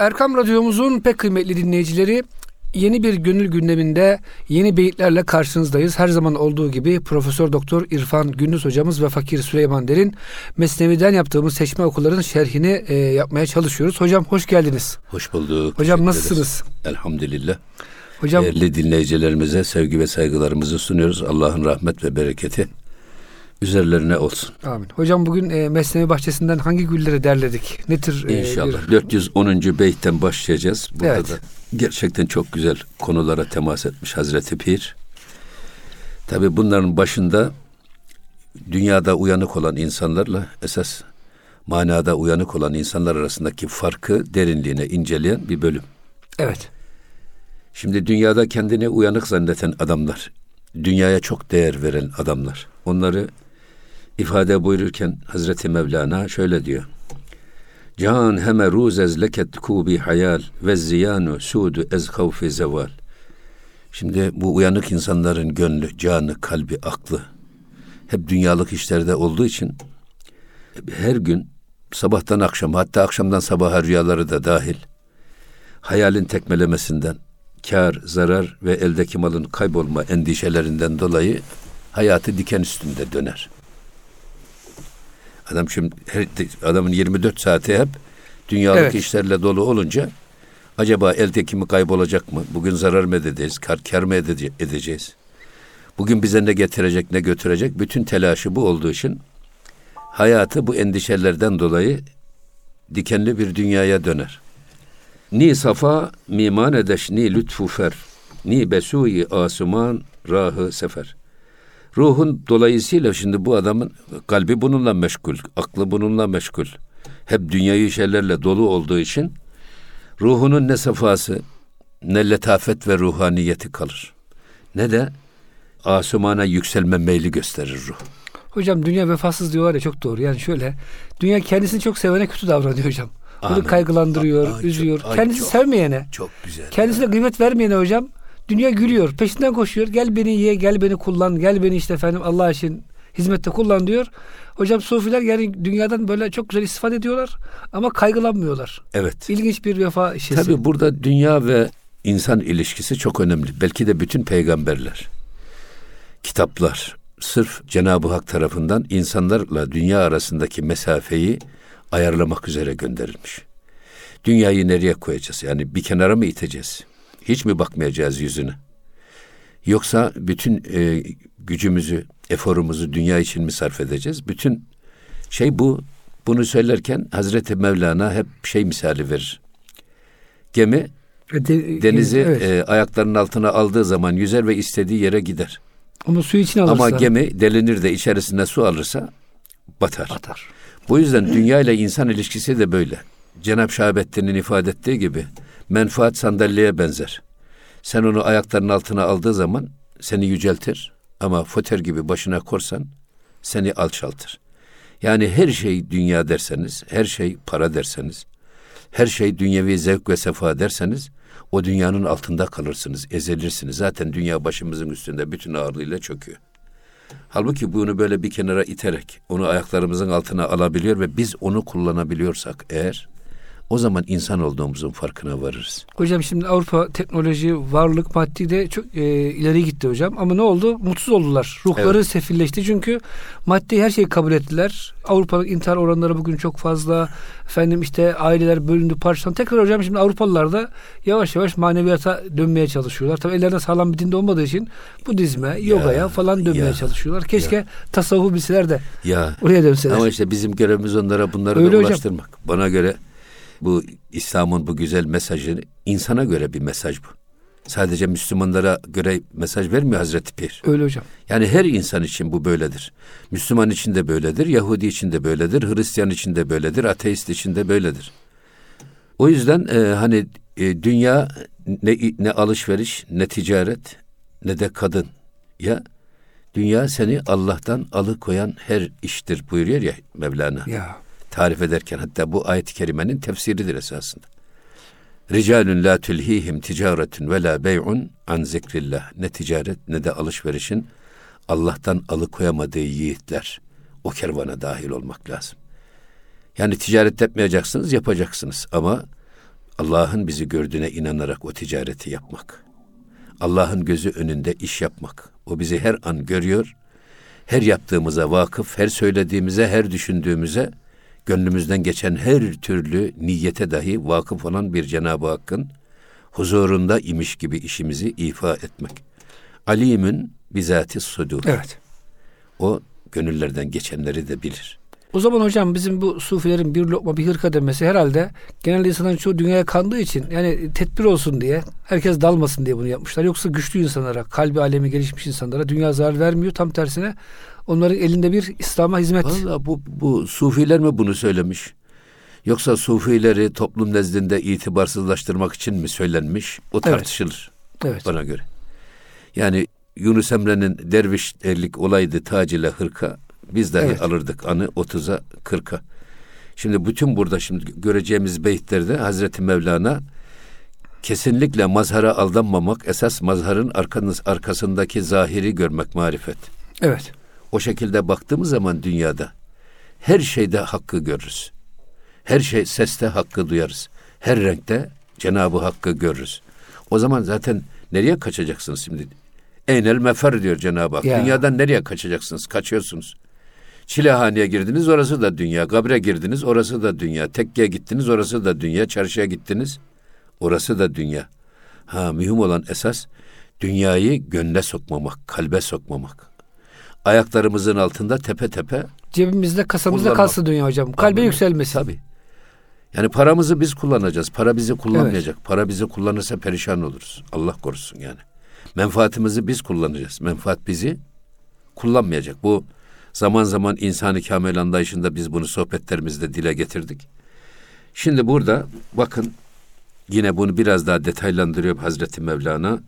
Erkam Radyomuzun pek kıymetli dinleyicileri yeni bir gönül gündeminde yeni beyitlerle karşınızdayız. Her zaman olduğu gibi Profesör Doktor İrfan Gündüz hocamız ve Fakir Süleyman Derin Mesnevi'den yaptığımız seçme okulların şerhini e, yapmaya çalışıyoruz. Hocam hoş geldiniz. Hoş bulduk. Hocam nasılsınız? Elhamdülillah. Hocam Değerli dinleyicilerimize sevgi ve saygılarımızı sunuyoruz. Allah'ın rahmet ve bereketi üzerlerine olsun. amin. Hocam bugün e, Mesnevi bahçesinden hangi gülleri derledik? Ne tür e, İnşallah. bir- 410. beytten başlayacağız. Burada Evet. da gerçekten çok güzel konulara temas etmiş Hazreti Pir. Tabi bunların başında dünyada uyanık olan insanlarla esas manada uyanık olan insanlar arasındaki farkı derinliğine inceleyen bir bölüm. Evet. Şimdi dünyada kendini uyanık zanneden adamlar, dünyaya çok değer veren adamlar. Onları ifade buyururken Hazreti Mevlana şöyle diyor. Can heme ruzez leket kubi hayal ve ziyanu sudu ez havfi zeval. Şimdi bu uyanık insanların gönlü, canı, kalbi, aklı hep dünyalık işlerde olduğu için her gün sabahtan akşama hatta akşamdan sabaha rüyaları da dahil hayalin tekmelemesinden, kar, zarar ve eldeki malın kaybolma endişelerinden dolayı hayatı diken üstünde döner. Adam şimdi her, adamın 24 saati hep dünyalık Evet. işlerle dolu olunca acaba eldeki mi kaybolacak mı? Bugün zarar mı edeceğiz? Kar, kar mı edece- edeceğiz? Bugün bize ne getirecek, ne götürecek? Bütün telaşı bu olduğu için hayatı bu endişelerden dolayı dikenli bir dünyaya döner. Ni safa miman edeş ni lütfu fer. Ni besuyi asuman rahı sefer. Ruhun dolayısıyla şimdi bu adamın kalbi bununla meşgul, aklı bununla meşgul. Hep dünyayı şeylerle dolu olduğu için ruhunun ne safası, ne letafet ve ruhaniyeti kalır. Ne de asumana yükselme meyli gösterir ruh. Hocam dünya vefasız diyorlar ya çok doğru. Yani şöyle dünya kendisini çok sevene kötü davranıyor hocam. Amin. kaygılandırıyor, Ay, çok- üzüyor. ay, Kendisi çok- sevmeyene, Çok güzel. kendisine kıymet vermeyene hocam dünya gülüyor. Peşinden koşuyor. Gel beni ye, gel beni kullan, gel beni işte efendim Allah için hizmette kullan diyor. Hocam sufiler yani dünyadan böyle çok güzel istifade ediyorlar ama kaygılanmıyorlar. Evet. İlginç bir vefa işesi. Tabii burada dünya ve insan ilişkisi çok önemli. Belki de bütün peygamberler, kitaplar sırf Cenab-ı Hak tarafından insanlarla dünya arasındaki mesafeyi ayarlamak üzere gönderilmiş. Dünyayı nereye koyacağız? Yani bir kenara mı iteceğiz? Hiç mi bakmayacağız yüzüne? Yoksa bütün e, gücümüzü, eforumuzu dünya için mi sarf edeceğiz? Bütün şey bu. Bunu söylerken Hazreti Mevlana hep şey misali verir. Gemi E, de- denizi evet. e, ayaklarının altına aldığı zaman yüzer ve istediği yere gider. Onu suyu için alırsa. Ama gemi delinir de içerisine su alırsa batar. batar. Bu yüzden dünya ile insan ilişkisi de böyle. Cenab-ı Şahabettin'in ifade ettiği gibi menfaat sandalyeye benzer. Sen onu ayaklarının altına aldığı zaman seni yüceltir ama foter gibi başına korsan seni alçaltır. Yani her şey dünya derseniz, her şey para derseniz, her şey dünyevi zevk ve sefa derseniz o dünyanın altında kalırsınız, ezilirsiniz. Zaten dünya başımızın üstünde bütün ağırlığıyla çöküyor. Halbuki bunu böyle bir kenara iterek onu ayaklarımızın altına alabiliyor ve biz onu kullanabiliyorsak eğer o zaman insan olduğumuzun farkına varırız. Hocam şimdi Avrupa teknoloji, varlık, maddi de çok e, ileri gitti hocam. Ama ne oldu? Mutsuz oldular. Ruhları Evet. sefilleşti. Çünkü maddi her şeyi kabul ettiler. Avrupa'nın intihar oranları bugün çok fazla. Efendim işte aileler bölündü, parçalandı. Tekrar hocam şimdi Avrupalılar da yavaş yavaş maneviyata dönmeye çalışıyorlar. Tabii ellerinde sağlam bir dinde olmadığı için Budizme, yogaya falan dönmeye ya, çalışıyorlar. Keşke tasavvufu bilseler de Ya oraya dönseler. ama işte bizim görevimiz onlara bunları Öyle da hocam. ulaştırmak. Bana göre bu İslam'ın bu güzel mesajı insana göre bir mesaj bu. Sadece Müslümanlara göre mesaj vermiyor Hazreti Pir. Öyle hocam. Yani her insan için bu böyledir. Müslüman için de böyledir, Yahudi için de böyledir, Hristiyan için de böyledir, ateist için de böyledir. O yüzden e, hani e, dünya ne ne alışveriş, ne ticaret, ne de kadın. Ya dünya seni Allah'tan alıkoyan her iştir buyuruyor ya Mevlana. Ya. Tarif ederken hatta bu ayet-i kerimenin tefsiridir esasında. Ricalun la tulhihim ticaretun ve la bey'un an zikrillah. Ne ticaret ne de alışverişin Allah'tan alıkoyamadığı yiğitler. O kervana dahil olmak lazım. Yani ticaret yapmayacaksınız, yapacaksınız ama Allah'ın bizi gördüğüne inanarak o ticareti yapmak. Allah'ın gözü önünde iş yapmak. O bizi her an görüyor. Her yaptığımıza vakıf, her söylediğimize, her düşündüğümüze, gönlümüzden geçen her türlü niyete dahi vakıf olan bir Cenab-ı Hakk'ın huzurunda imiş gibi işimizi ifa etmek. Alimün bizati sudur. Evet. O gönüllerden geçenleri de bilir. O zaman hocam bizim bu sufilerin bir lokma bir hırka demesi herhalde genelde insanların çoğu dünyaya kandığı için yani tedbir olsun diye herkes dalmasın diye bunu yapmışlar. Yoksa güçlü insanlara, kalbi alemi gelişmiş insanlara dünya zarar vermiyor. Tam tersine onların elinde bir İslam'a hizmet. Valla bu, bu sufiler mi bunu söylemiş? Yoksa sufileri toplum nezdinde itibarsızlaştırmak için mi söylenmiş? O tartışılır Evet. bana göre. Yani Yunus Emre'nin dervişlik olaydı tac ile hırka. Biz dahi Evet. alırdık anı 30'a 40'a. Şimdi bütün burada şimdi göreceğimiz beyitlerde Hazreti Mevlana kesinlikle mazhara aldanmamak, esas mazharın arkanız, arkasındaki zahiri görmek marifet. Evet. O şekilde baktığımız zaman dünyada her şeyde hakkı görürüz. Her şey seste hakkı duyarız. Her renkte Cenab-ı Hakk'ı görürüz. O zaman zaten nereye kaçacaksınız şimdi? Eynel mefer diyor Cenab-ı Hak. Ya. Dünyadan nereye kaçacaksınız? Kaçıyorsunuz. Çilehaneye girdiniz orası da dünya. Kabre girdiniz orası da dünya. Tekkeye gittiniz orası da dünya. Çarşıya gittiniz orası da dünya. Ha mühim olan esas dünyayı gönle sokmamak, kalbe sokmamak. Ayaklarımızın altında tepe tepe Cebimizde kasamızda Kullanmak. kalsın dünya hocam. Kalbe Anladım. yükselmesin. Tabii. Yani paramızı biz kullanacağız. Para bizi kullanmayacak. Para bizi kullanırsa perişan oluruz. Allah korusun yani. Menfaatimizi biz kullanacağız. Menfaat bizi kullanmayacak. Bu zaman zaman insani kamil anlayışında biz bunu sohbetlerimizde dile getirdik. Şimdi burada bakın yine bunu biraz daha detaylandırıyor Hazreti Mevlana.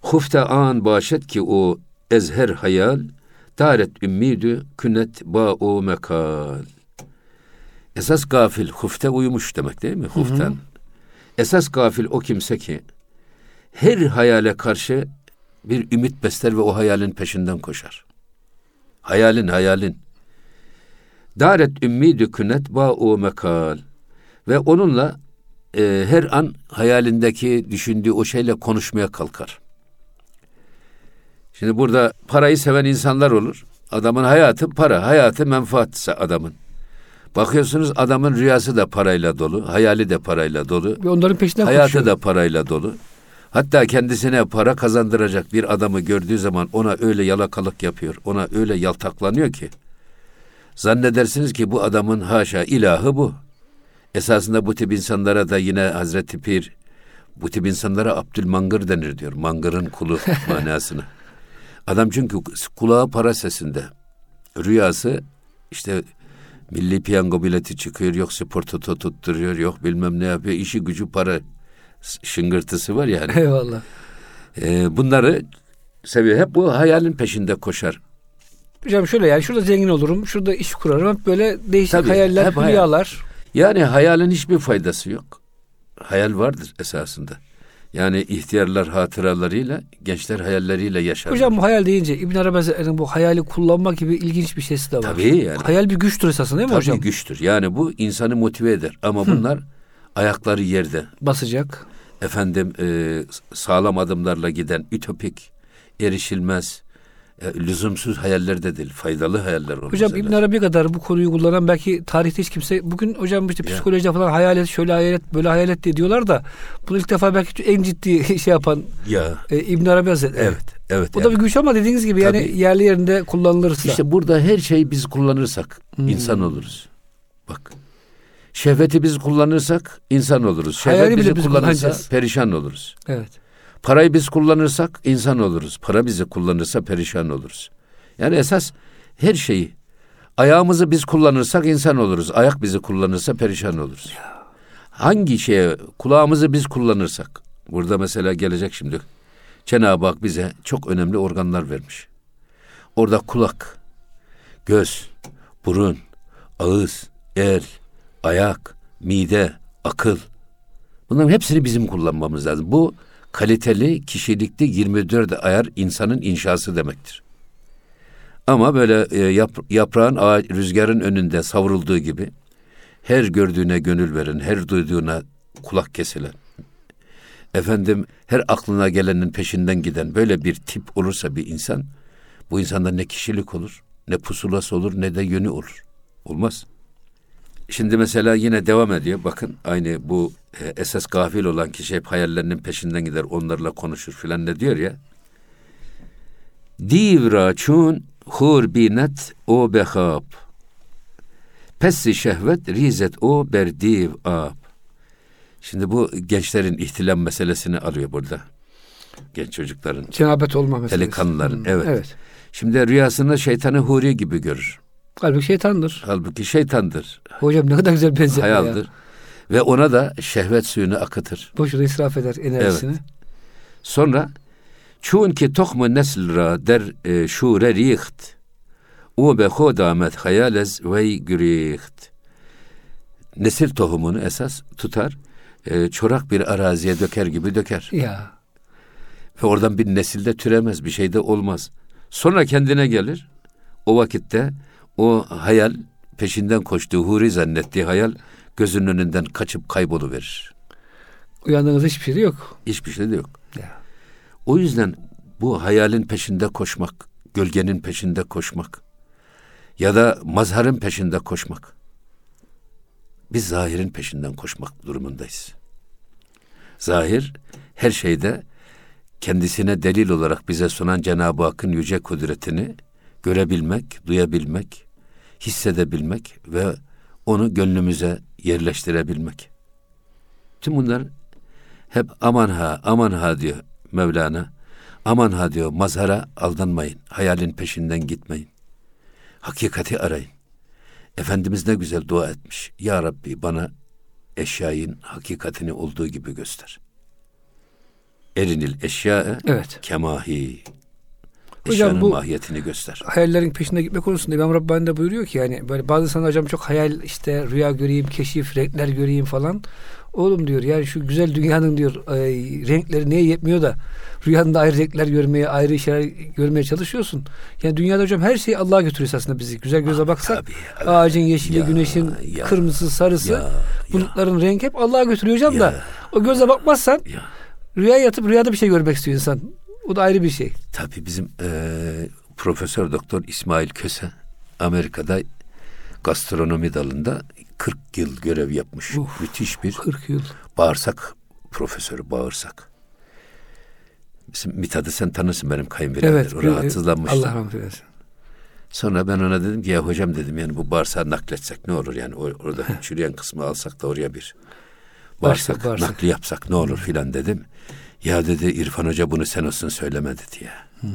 Hufte an başet ki o ezher hayal daret ümmidü künnet ba o mekal. Esas gafil hufte uyumuş demek değil mi? Huften. Esas gafil o kimse ki her hayale karşı bir ümit besler ve o hayalin peşinden koşar. Hayalin hayalin. Daret ümmidü künet ba o mekal. Ve onunla e, her an hayalindeki düşündüğü o şeyle konuşmaya kalkar. Şimdi burada parayı seven insanlar olur. Adamın hayatı para, hayatı menfaatse adamın. Bakıyorsunuz adamın rüyası da parayla dolu, hayali de parayla dolu, Ve onların peşinden hayatı koşuyor. da parayla dolu. Hatta kendisine para kazandıracak bir adamı gördüğü zaman ona öyle yalakalık yapıyor, ona öyle yaltaklanıyor ki zannedersiniz ki bu adamın haşa ilahı bu. Esasında bu tip insanlara da yine Hazreti Pir bu tip insanlara Abdülmangır denir diyor. Mangırın kulu manasına. Adam çünkü kulağı para sesinde. Rüyası işte milli piyango bileti çıkıyor, yok spor toto tutturuyor, yok bilmem ne yapıyor. İşi gücü para şıngırtısı var yani. Eyvallah. Ee, bunları seviyor. Hep bu hayalin peşinde koşar. Hocam şöyle yani şurada zengin olurum, şurada iş kurarım. Hep böyle değişik Tabii, hayaller, hep hayal. hülyalar. Yani hayalin hiçbir faydası yok. Hayal vardır esasında. Yani ihtiyarlar hatıralarıyla, gençler hayalleriyle yaşar. Hocam bu hayal deyince İbn Arabi Hazretleri'nin bu hayali kullanma gibi ilginç bir şeysi de var. Tabii yani. Hayal bir güçtür esasında değil mi Tabii hocam? güçtür. Yani bu insanı motive eder. Ama bunlar ayakları yerde. Basacak. Efendim e, sağlam adımlarla giden ütopik, erişilmez, e, lüzumsuz hayaller de değil. Faydalı hayaller olması Hocam. İbn Arabi kadar bu konuyu kullanan belki tarihte hiç kimse bugün hocam işte psikolojide falan hayalet şöyle hayalet böyle hayalet diye diyorlar da bunu ilk defa belki en ciddi şey yapan Ya e, İbn Arabi Hazretleri. evet, evet. Bu yani. da bir güç ama dediğiniz gibi yani Tabii. yerli yerinde kullanılırsa. İşte burada her şeyi biz kullanırsak Hmm. insan oluruz. Bak. Şehveti biz kullanırsak insan oluruz. Hayali Şehvet bile bizi biz kullanırsa perişan oluruz. Evet. Parayı biz kullanırsak insan oluruz. Para bizi kullanırsa perişan oluruz. Yani esas her şeyi ayağımızı biz kullanırsak insan oluruz. Ayak bizi kullanırsa perişan oluruz. Hangi şeye kulağımızı biz kullanırsak burada mesela gelecek şimdi Cenab-ı Hak bize çok önemli organlar vermiş. Orada kulak, göz, burun, ağız, el, ayak, mide, akıl. Bunların hepsini bizim kullanmamız lazım. Bu kaliteli, kişilikli 24 ayar insanın inşası demektir. Ama böyle e, yap- yaprağın ağa- rüzgarın önünde savrulduğu gibi her gördüğüne gönül verin, her duyduğuna kulak kesilen, efendim her aklına gelenin peşinden giden böyle bir tip olursa bir insan, bu insanda ne kişilik olur, ne pusulası olur, ne de yönü olur. Olmaz. Şimdi mesela yine devam ediyor. Bakın aynı bu e, esas gafil olan kişi hep hayallerinin peşinden gider, onlarla konuşur filan ne diyor ya. Divra çun hur binet o behab. Pessi şehvet rizet o berdiv ab. Şimdi bu gençlerin ihtilam meselesini alıyor burada. Genç çocukların, Cenabet olma meselesi. delikanlıların. Evet. evet. Şimdi rüyasında şeytanı huri gibi görür. Halbuki şeytandır. Halbuki şeytandır, Hocam ne kadar güzel benzetme ya. hayaldir. Ve ona da şehvet suyunu akıtır. Boşuna israf eder enerjisini. Sonra çun ki tohmu nesl ra der e, şure riht. O be hodamet hayalez ve güriht. Nesil tohumunu esas tutar. e, çorak bir araziye döker gibi döker. Ya. Ve oradan bir nesilde türemez, bir şey de olmaz. Sonra kendine gelir. O vakitte o hayal peşinden koştuğu huri zannettiği hayal gözünün önünden kaçıp kayboluverir. Uyandığınızda hiçbir şey yok. Hiçbir şey de yok. Ya. O yüzden bu hayalin peşinde koşmak, gölgenin peşinde koşmak ya da mazharın peşinde koşmak. Biz zahirin peşinden koşmak durumundayız. Zahir her şeyde kendisine delil olarak bize sunan Cenab-ı Hakk'ın yüce kudretini görebilmek, duyabilmek, hissedebilmek ve onu gönlümüze yerleştirebilmek. Tüm bunlar hep aman ha, aman ha diyor Mevlana. Aman ha diyor mazhara aldanmayın. Hayalin peşinden gitmeyin. Hakikati arayın. Efendimiz ne güzel dua etmiş. Ya Rabbi bana eşyayın hakikatini olduğu gibi göster. Erinil eşya Evet. kemahi. Hocam Eşyanın bu- mahiyetini göster. Hayallerin peşinde gitme konusunda İmam Rabbani de buyuruyor ki yani böyle bazı insanlar hocam çok hayal işte rüya göreyim, keşif, renkler göreyim falan. Oğlum diyor yani şu güzel dünyanın diyor e, renkleri niye yetmiyor da rüyanda ayrı renkler görmeye, ayrı şeyler görmeye çalışıyorsun. Yani dünyada hocam her şey Allah'a götürüyor aslında bizi. Güzel göze baksak tabii. ağacın yeşili, Ya, güneşin ya, kırmızısı, sarısı, ya, bulutların rengi hep Allah'a götürüyor hocam da. Ya. O göze bakmazsan Ya. rüya yatıp rüyada bir şey görmek istiyor insan. O da ayrı bir şey. Tabii bizim eee, Profesör Doktor İsmail Köse Amerika'da gastronomi dalında 40 yıl görev yapmış. Uf. Müthiş bir 40 yıl. bağırsak profesörü bağırsak. Bizim Mithat'ı sen tanırsın benim kayınbirader. Evet. o rahatsızlanmıştı. Allah rahmet eylesin. Sonra ben ona dedim ki ya hocam dedim yani bu bağırsağı nakletsek ne olur yani or- orada çürüyen kısmı alsak da oraya bir bağırsak, Bağırsak, bağırsak. nakli yapsak ne olur filan dedim. Ya dedi İrfan Hoca bunu sen olsun söyleme dedi ya. Hmm.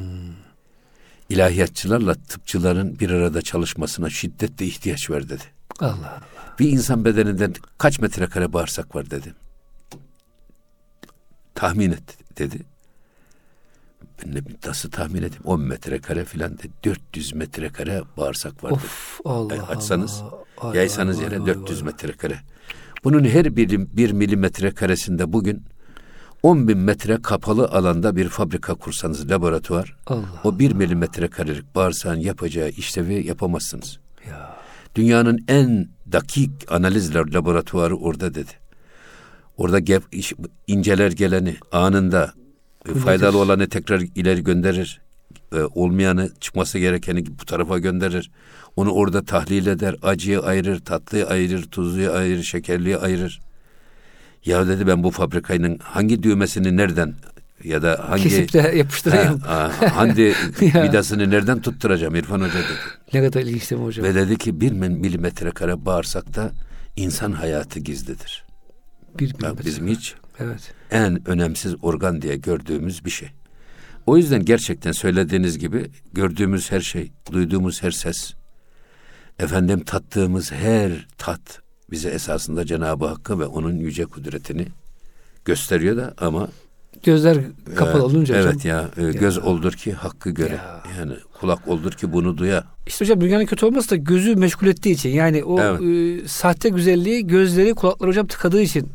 İlahiyatçılarla tıpçıların bir arada çalışmasına şiddetle ihtiyaç var dedi. Allah Allah. Bir insan bedeninden kaç metrekare bağırsak var dedi. Tahmin et dedi. Ben de nasıl tahmin edeyim? 10 metrekare filan dedi. 400 metrekare bağırsak var dedi. Of Allah E, açsanız, Allah. Ay, Yaysanız ay, yere ay, 400 ay. metrekare. Bunun her bir, bir milimetre karesinde bugün 10 bin metre kapalı alanda bir fabrika kursanız laboratuvar, Allah. o bir milimetre karelik bağırsağın yapacağı işlevi yapamazsınız. Ya. Dünyanın en dakik analizler laboratuvarı orada dedi. Orada gep, iş- inceler geleni anında e, faydalı olanı tekrar ileri gönderir. E, olmayanı çıkması gerekeni bu tarafa gönderir. Onu orada tahlil eder. Acıyı ayırır, tatlıyı ayırır, tuzluyu ayırır, şekerliyi ayırır. Ya dedi ben bu fabrikanın hangi düğmesini nereden ya da hangi Kesip de yapıştırayım. Ha, ha, hangi Ya. vidasını nereden tutturacağım İrfan Hoca dedi. Ne kadar ilginç değil mi hocam? Ve dedi ki bir mil- milimetre kare bağırsakta insan hayatı gizlidir. bir milimetre. bizim hiç Evet. en önemsiz organ diye gördüğümüz bir şey. O yüzden gerçekten söylediğiniz gibi gördüğümüz her şey, duyduğumuz her ses, efendim tattığımız her tat bize esasında Cenab-ı Hakk'ı ve onun yüce kudretini gösteriyor da ama Gözler kapalı e, olunca hocam. evet ya, e, göz oldur ki hakkı göre. Ya. Yani kulak oldur ki bunu duya. İşte hocam dünyanın kötü olması da gözü meşgul ettiği için. Yani o Evet. e, sahte güzelliği gözleri kulakları hocam tıkadığı için.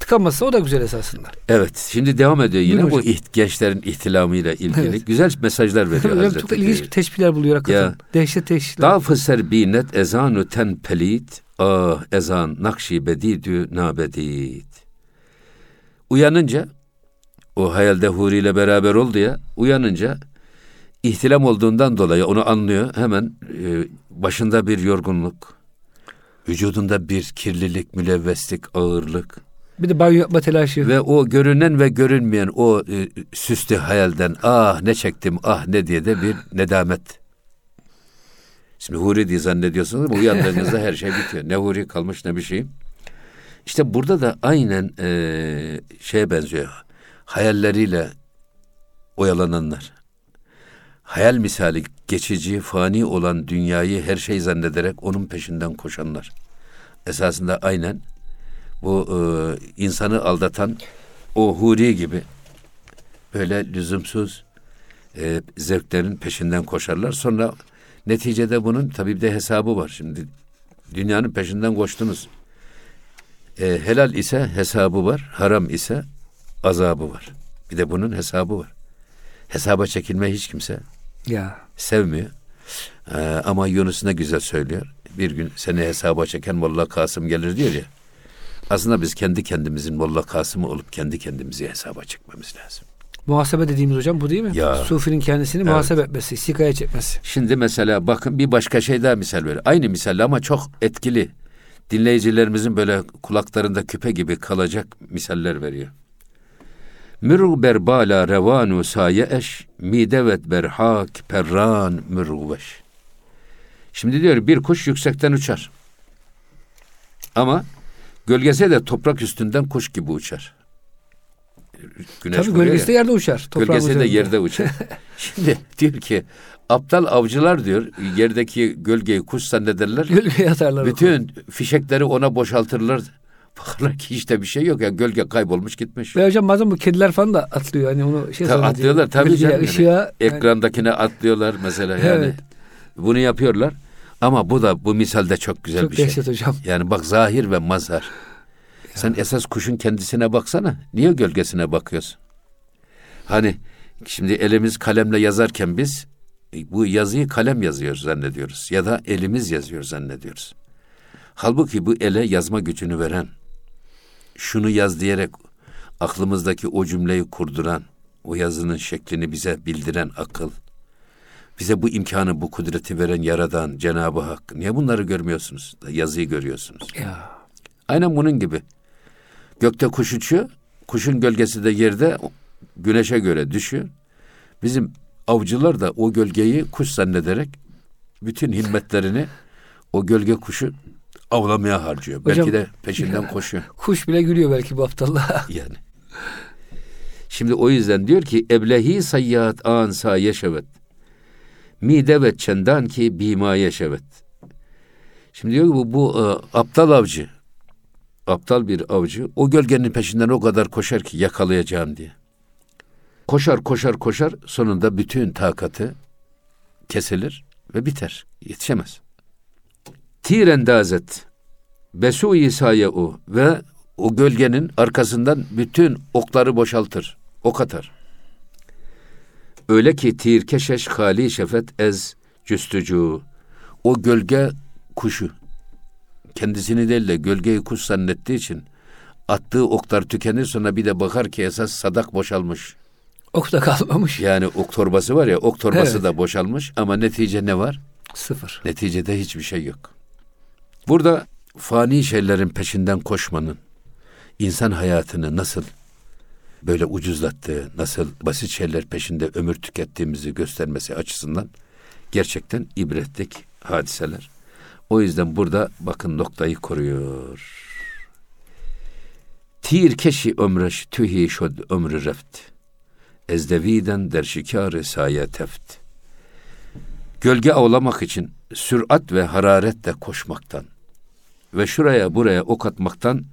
Tıkanmasa o da güzel esasında. Evet, şimdi devam ediyor yine Buyurun bu hocam. gençlerin ihtilamıyla ilgili Evet. güzel mesajlar veriyor hocam Hazreti çok da ilginç teşbihler buluyor hakikaten. Ya. Dehşet teşbihler. Dafı serbinet ezanu ten pelit Ah ezan nakşibedidü nabedid. Uyanınca o hayalde Huri ile beraber oldu ya uyanınca ihtilam olduğundan dolayı onu anlıyor. Hemen e, başında bir yorgunluk, vücudunda bir kirlilik, mülevveslik, ağırlık. Bir de banyo yapma telaşı. Ve o görünen ve görünmeyen o e, süslü hayalden ah ne çektim ah ne diye de bir nedamet. Şimdi huri diye zannediyorsunuz ama uyandığınızda her şey bitiyor. Ne huri kalmış ne bir şey. İşte burada da aynen e, şeye benziyor. Hayalleriyle oyalananlar. Hayal misali geçici, fani olan dünyayı her şey zannederek onun peşinden koşanlar. Esasında aynen bu e, insanı aldatan o huri gibi böyle lüzumsuz e, zevklerin peşinden koşarlar. Sonra neticede bunun tabii bir de hesabı var. Şimdi dünyanın peşinden koştunuz. E, helal ise hesabı var, haram ise azabı var. Bir de bunun hesabı var. Hesaba çekilme hiç kimse ya. sevmiyor. Ee, ama Yunus ne güzel söylüyor. Bir gün seni hesaba çeken Molla Kasım gelir diyor ya. Aslında biz kendi kendimizin Molla Kasım'ı olup kendi kendimizi hesaba çekmemiz lazım. Muhasebe dediğimiz hocam bu değil mi? Ya. Sufinin kendisini Evet. muhasebe etmesi, sikaya çekmesi. Şimdi mesela bakın bir başka şey daha misal ver. Aynı misal ama çok etkili. Dinleyicilerimizin böyle kulaklarında küpe gibi kalacak misaller veriyor. Mürg berbala revanu saye eş, midevet berhak perran mürgveş. Şimdi diyor bir kuş yüksekten uçar. Ama gölgesi de toprak üstünden kuş gibi uçar. Güneş Tabii vuruyor gölgesi ya. de yerde uçar. Gölgesi de üzerinde. yerde uçar. Şimdi diyor ki aptal avcılar diyor yerdeki gölgeyi kuş zannederler. Gölgeye atarlar. Bütün fişekleri ona boşaltırlar. Bakarlar ki işte bir şey yok ya gölge kaybolmuş gitmiş. Ve hocam bazen bu kediler falan da atlıyor. Hani onu şey Ta- zannediyor. atlıyorlar tabii Gölgeye, canım. yani. yani Ekrandakine atlıyorlar mesela yani. Evet. Bunu yapıyorlar. Ama bu da bu misalde çok güzel çok bir şey. dehşet hocam. Yani bak zahir ve mazhar. Sen esas kuşun kendisine baksana. Niye gölgesine bakıyorsun? Hani şimdi elimiz kalemle yazarken biz e, bu yazıyı kalem yazıyor zannediyoruz. Ya da elimiz yazıyor zannediyoruz. Halbuki bu ele yazma gücünü veren, şunu yaz diyerek aklımızdaki o cümleyi kurduran, o yazının şeklini bize bildiren akıl, bize bu imkanı, bu kudreti veren Yaradan, Cenab-ı Hak. Niye bunları görmüyorsunuz? Da Yazıyı görüyorsunuz. Ya. Aynen bunun gibi. Gökte kuş uçuyor, kuşun gölgesi de yerde güneşe göre düşüyor. Bizim avcılar da o gölgeyi kuş zannederek bütün himmetlerini o gölge kuşu avlamaya harcıyor. Hocam- Belki de peşinden koşuyor. Kuş bile gülüyor belki bu aptalla. Yani. Şimdi o yüzden diyor ki eblehi sayyat an sa yeşevet. Mide ve çendan ki bima yeşevet. Şimdi diyor ki bu, bu e, aptal avcı, aptal bir avcı o gölgenin peşinden o kadar koşar ki yakalayacağım diye. Koşar koşar koşar sonunda bütün takatı kesilir ve biter. Yetişemez. Tirendazet besu İsa'ya o ve o gölgenin arkasından bütün okları boşaltır. Ok atar. Öyle ki tir keşeş hali şefet ez cüstücü. O gölge kuşu kendisini değil de gölgeyi kuş zannettiği için attığı oklar tükenir sonra bir de bakar ki esas sadak boşalmış. Ok da kalmamış. Yani ok torbası var ya ok torbası Evet. da boşalmış ama netice ne var? Sıfır. Neticede hiçbir şey yok. Burada fani şeylerin peşinden koşmanın insan hayatını nasıl böyle ucuzlattığı, nasıl basit şeyler peşinde ömür tükettiğimizi göstermesi açısından gerçekten ibretlik hadiseler. O yüzden burada bakın noktayı koruyor. Tir keşi ömreş tühi şod ömrü reft. Ezdeviden derşikârı saye teft. Gölge avlamak için sürat ve hararetle koşmaktan ve şuraya buraya ok atmaktan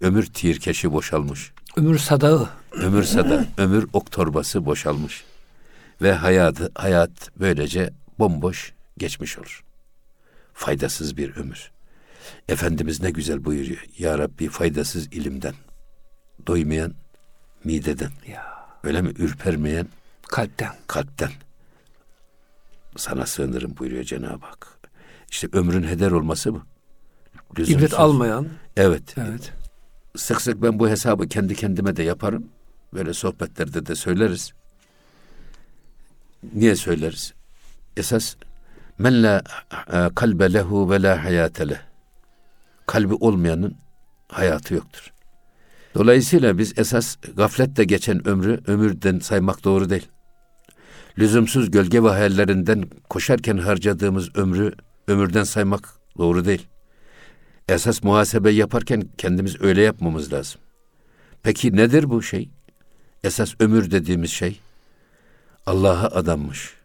ömür tirkeşi boşalmış. Ömür sadağı. Ömür sada, ömür ok torbası boşalmış. Ve hayatı, hayat böylece bomboş geçmiş olur. Faydasız bir ömür. Efendimiz ne güzel buyuruyor. Ya Rabbi faydasız ilimden, doymayan mideden, Ya. öyle mi ürpermeyen Kalpten. kalpten sana sığınırım buyuruyor Cenab-ı Hak. İşte ömrün heder olması bu. lüzumsuz. İbret almayan. Evet. Evet. Sık sık ben bu hesabı kendi kendime de yaparım. Böyle sohbetlerde de söyleriz. Niye söyleriz? Esas men la e, kalbe lehu ve la hayate leh. Kalbi olmayanın hayatı yoktur. Dolayısıyla biz esas gafletle geçen ömrü ömürden saymak doğru değil. Lüzumsuz gölge ve hayallerinden koşarken harcadığımız ömrü ömürden saymak doğru değil. Esas muhasebe yaparken kendimiz öyle yapmamız lazım. Peki nedir bu şey? Esas ömür dediğimiz şey Allah'a adanmış.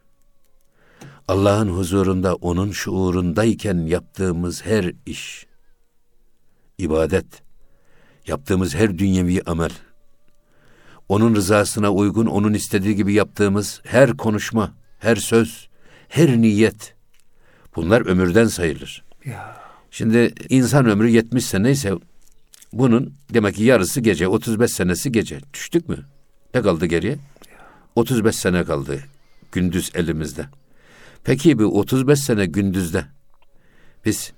Allah'ın huzurunda, onun şuurundayken yaptığımız her iş, ibadet, yaptığımız her dünyevi amel, onun rızasına uygun, onun istediği gibi yaptığımız her konuşma, her söz, her niyet, bunlar ömürden sayılır. Ya. Şimdi insan ömrü 70 sene ise bunun demek ki yarısı gece, 35 senesi gece. Düştük mü? Ne kaldı geriye? 35 sene kaldı gündüz elimizde. Peki bu 35 sene gündüzde biz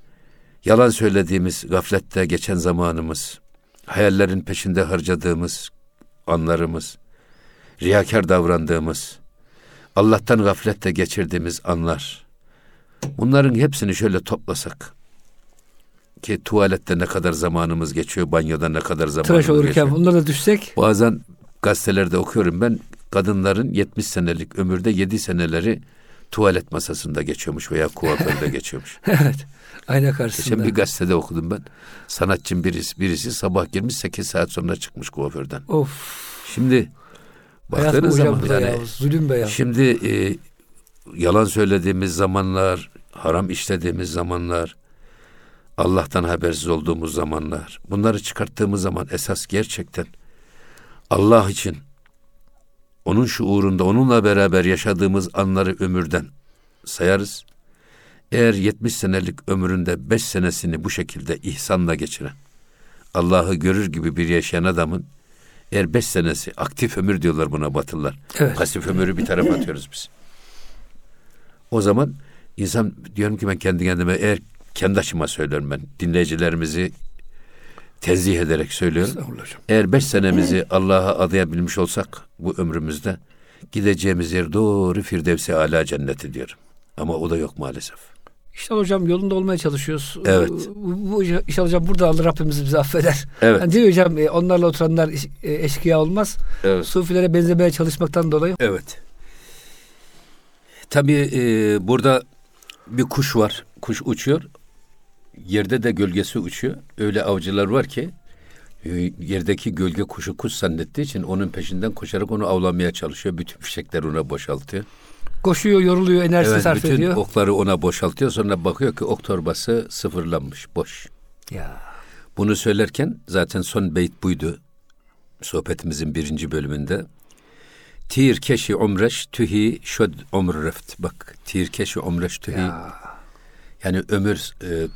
yalan söylediğimiz gaflette geçen zamanımız, hayallerin peşinde harcadığımız anlarımız, riyakar davrandığımız, Allah'tan gaflette geçirdiğimiz anlar. Bunların hepsini şöyle toplasak ki tuvalette ne kadar zamanımız geçiyor, banyoda ne kadar zamanımız Tıraş olurken geçiyor. bunlara da düşsek. Bazen gazetelerde okuyorum ben kadınların 70 senelik ömürde 7 seneleri tuvalet masasında geçiyormuş veya kuaförde geçiyormuş. evet. Ayna karşısında. Geçen bir gazetede okudum ben. Sanatçının birisi, birisi sabah girmiş 8 saat sonra çıkmış kuaförden. Of. Şimdi baktığınız zaman yani ya. Zulüm be ya. şimdi e, yalan söylediğimiz zamanlar, haram işlediğimiz zamanlar, Allah'tan habersiz olduğumuz zamanlar, bunları çıkarttığımız zaman esas gerçekten Allah için onun şuurunda onunla beraber yaşadığımız anları ömürden sayarız. Eğer 70 senelik ömründe 5 senesini bu şekilde ihsanla geçiren, Allah'ı görür gibi bir yaşayan adamın eğer 5 senesi aktif ömür diyorlar buna batılılar. Evet. Pasif ömürü bir tarafa atıyoruz biz. O zaman insan diyorum ki ben kendi kendime eğer kendi açıma söylüyorum ben dinleyicilerimizi tenzih ederek söylüyorum. Eğer beş senemizi Allah'a adayabilmiş olsak bu ömrümüzde gideceğimiz yer doğru Firdevsi Ala cenneti diyorum. Ama o da yok maalesef. İşte hocam yolunda olmaya çalışıyoruz. Evet. Bu, bu inşallah hocam burada Allah Rabbimiz bizi affeder. Evet. Yani diyor hocam e, onlarla oturanlar e, eşkıya olmaz. Evet. Sufilere benzemeye çalışmaktan dolayı. Evet. Tabii e, burada bir kuş var. Kuş uçuyor. Yerde de gölgesi uçuyor. Öyle avcılar var ki e, yerdeki gölge kuşu kuş zannettiği için onun peşinden koşarak onu avlamaya çalışıyor. Bütün fişekleri ona boşaltıyor. Koşuyor, yoruluyor, enerjisini Evet, sarf bütün ediyor. okları ona boşaltıyor. Sonra bakıyor ki ok torbası sıfırlanmış, boş. Ya. Bunu söylerken zaten son beyt buydu. Sohbetimizin birinci bölümünde. Tir keşi umreş tühi şöd umr reft. Bak tir keşi umreş tühi. Ya. Yani ömür e,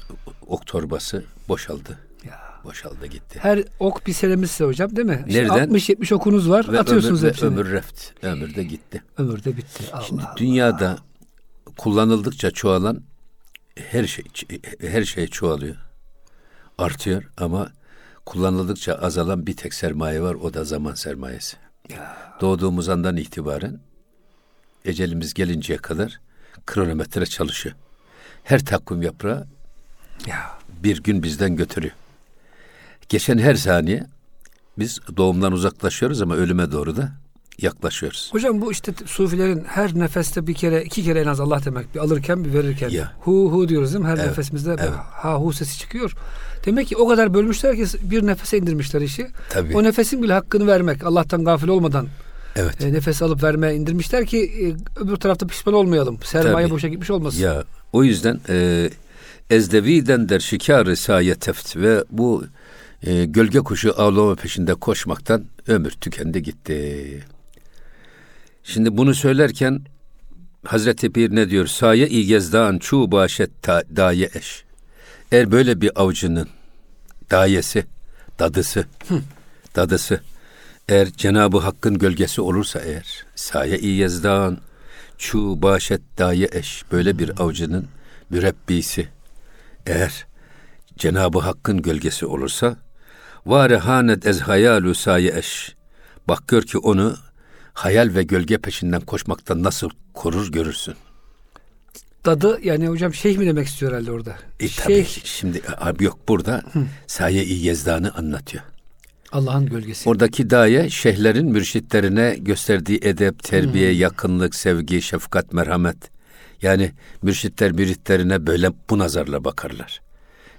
ok torbası boşaldı. Ya. Boşaldı gitti. Her ok bir senemizse hocam değil mi? İşte Nereden? 60-70 okunuz var. Ve atıyorsunuz ömür, hepsini. ömür reft. Ömür de gitti. Ömür de bitti. Allah Şimdi Allah. dünyada kullanıldıkça çoğalan her şey her şey çoğalıyor. Artıyor ama kullanıldıkça azalan bir tek sermaye var o da zaman sermayesi. Ya. Doğduğumuz andan itibaren ecelimiz gelinceye kadar kronometre çalışıyor. Her takvim yaprağı Ya. bir gün bizden götürüyor. Geçen her saniye biz doğumdan uzaklaşıyoruz ama ölüme doğru da yaklaşıyoruz. Hocam bu işte sufilerin her nefeste bir kere iki kere en az Allah demek bir alırken bir verirken Ya. hu hu diyoruz değil mi? Her Evet, nefesimizde evet. ha hu sesi çıkıyor. Demek ki o kadar bölmüşler ki bir nefese indirmişler işi. Tabii. O nefesin bile hakkını vermek Allah'tan gafil olmadan Evet. e, nefes alıp vermeye indirmişler ki e, öbür tarafta pişman olmayalım. Sermaye Tabii. boşa gitmiş olmasın. Ya o yüzden e, ezdeviden der şikâr-ı saye teft ve bu e, gölge kuşu avlama peşinde koşmaktan ömür tükendi gitti. Şimdi bunu söylerken Hazreti Pir ne diyor? Saye igezdan çu başet daye eş. Eğer böyle bir avcının dayesi, dadısı, dadısı eğer Cenabı Hakk'ın gölgesi olursa eğer saye igezdan çu başet daye eş böyle bir avcının mürebbisi eğer Cenabı Hakk'ın gölgesi olursa var hanet ez hayalu saye eş. Bak gör ki onu hayal ve gölge peşinden koşmaktan nasıl korur görürsün. Dadı yani hocam şeyh mi demek istiyor herhalde orada? E, tabii şimdi abi yok burada saye-i yezdanı anlatıyor. Allah'ın gölgesi. Oradaki daye şeyhlerin mürşitlerine gösterdiği edep, terbiye, hmm. yakınlık, sevgi, şefkat, merhamet. Yani mürşitler müritlerine böyle bu nazarla bakarlar.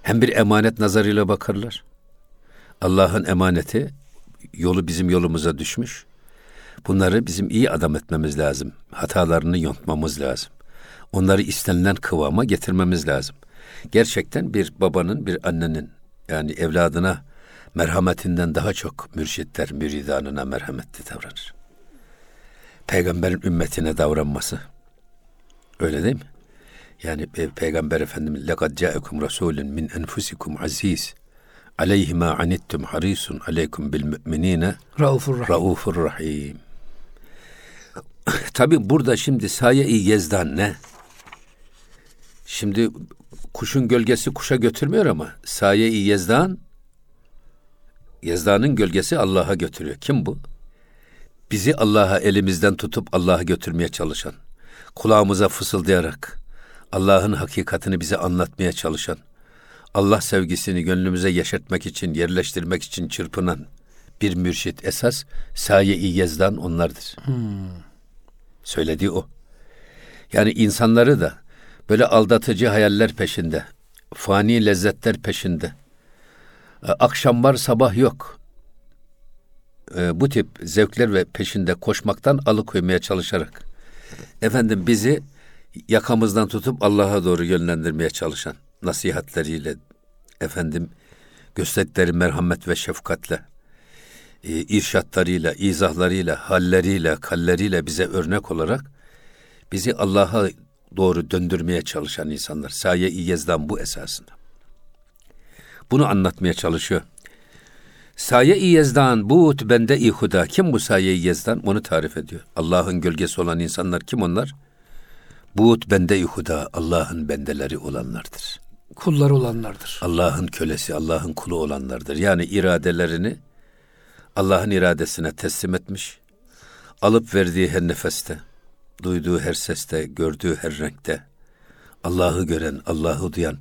Hem bir emanet nazarıyla bakarlar. Allah'ın emaneti yolu bizim yolumuza düşmüş. Bunları bizim iyi adam etmemiz lazım. Hatalarını yontmamız lazım. Onları istenilen kıvama getirmemiz lazım. Gerçekten bir babanın, bir annenin yani evladına merhametinden daha çok mürşitler müridanına merhametli davranır. Peygamberin ümmetine davranması. Öyle değil mi? Yani pe- Peygamber Efendimiz lekad ca'ekum rasulun min enfusikum aziz aleyhi ma anittum harisun aleykum bil müminine raufur rahim. Tabi burada şimdi saye-i yezdan ne? Şimdi kuşun gölgesi kuşa götürmüyor ama saye-i yezdan Yezdan'ın gölgesi Allah'a götürüyor. Kim bu? Bizi Allah'a elimizden tutup Allah'a götürmeye çalışan, kulağımıza fısıldayarak Allah'ın hakikatini bize anlatmaya çalışan, Allah sevgisini gönlümüze yaşatmak için, yerleştirmek için çırpınan bir mürşit esas saye-i yezdan onlardır. Hmm. Söylediği o. Yani insanları da böyle aldatıcı hayaller peşinde, fani lezzetler peşinde, akşam var sabah yok. E, bu tip zevkler ve peşinde koşmaktan alıkoymaya çalışarak efendim bizi yakamızdan tutup Allah'a doğru yönlendirmeye çalışan nasihatleriyle efendim gösterdikleri merhamet ve şefkatle e, irşatlarıyla, izahlarıyla, halleriyle, kalleriyle bize örnek olarak bizi Allah'a doğru döndürmeye çalışan insanlar. Saye-i Yezdan bu esasında. Bunu anlatmaya çalışıyor. Saye-i Yezdan, buğut bende ihuda. Kim bu saye-i Yezdan? Onu tarif ediyor. Allah'ın gölgesi olan insanlar kim onlar? Buğut bende ihuda, Allah'ın bendeleri olanlardır. Kulları olanlardır. Allah'ın kölesi, Allah'ın kulu olanlardır. Yani iradelerini Allah'ın iradesine teslim etmiş, alıp verdiği her nefeste, duyduğu her seste, gördüğü her renkte, Allah'ı gören, Allah'ı duyan,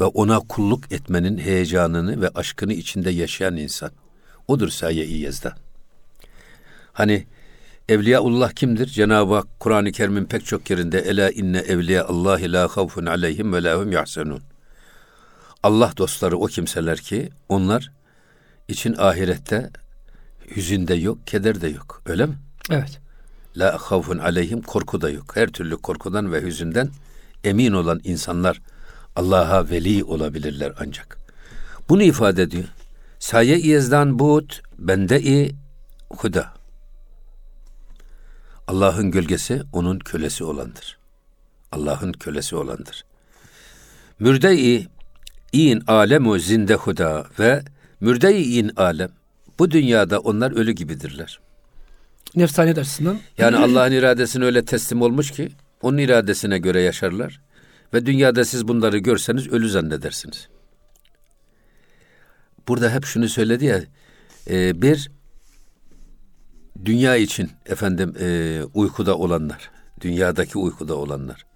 ve ona kulluk etmenin heyecanını ve aşkını içinde yaşayan insan. Odur saye-i yezda. Hani Evliyaullah kimdir? Cenab-ı Hak Kur'an-ı Kerim'in pek çok yerinde ela inne evliya Allah la havfun aleyhim ve lahum yahsenun. Allah dostları o kimseler ki onlar için ahirette hüzün de yok, keder de yok. Öyle mi? Evet. La havfun aleyhim korku da yok. Her türlü korkudan ve hüzünden emin olan insanlar Allah'a veli olabilirler ancak. Bunu ifade ediyor. Saye yezdan but bende-i huda. Allah'ın gölgesi onun kölesi olandır. Allah'ın kölesi olandır. Mürde-i in alemu zinde huda ve mürde-i in alem. Bu dünyada onlar ölü gibidirler. Nefsaniyet açısından. Yani Allah'ın iradesine öyle teslim olmuş ki onun iradesine göre yaşarlar. Ve dünyada siz bunları görseniz ölü zannedersiniz. Burada hep şunu söyledi ya, e, bir dünya için efendim e, uykuda olanlar, dünyadaki uykuda olanlar.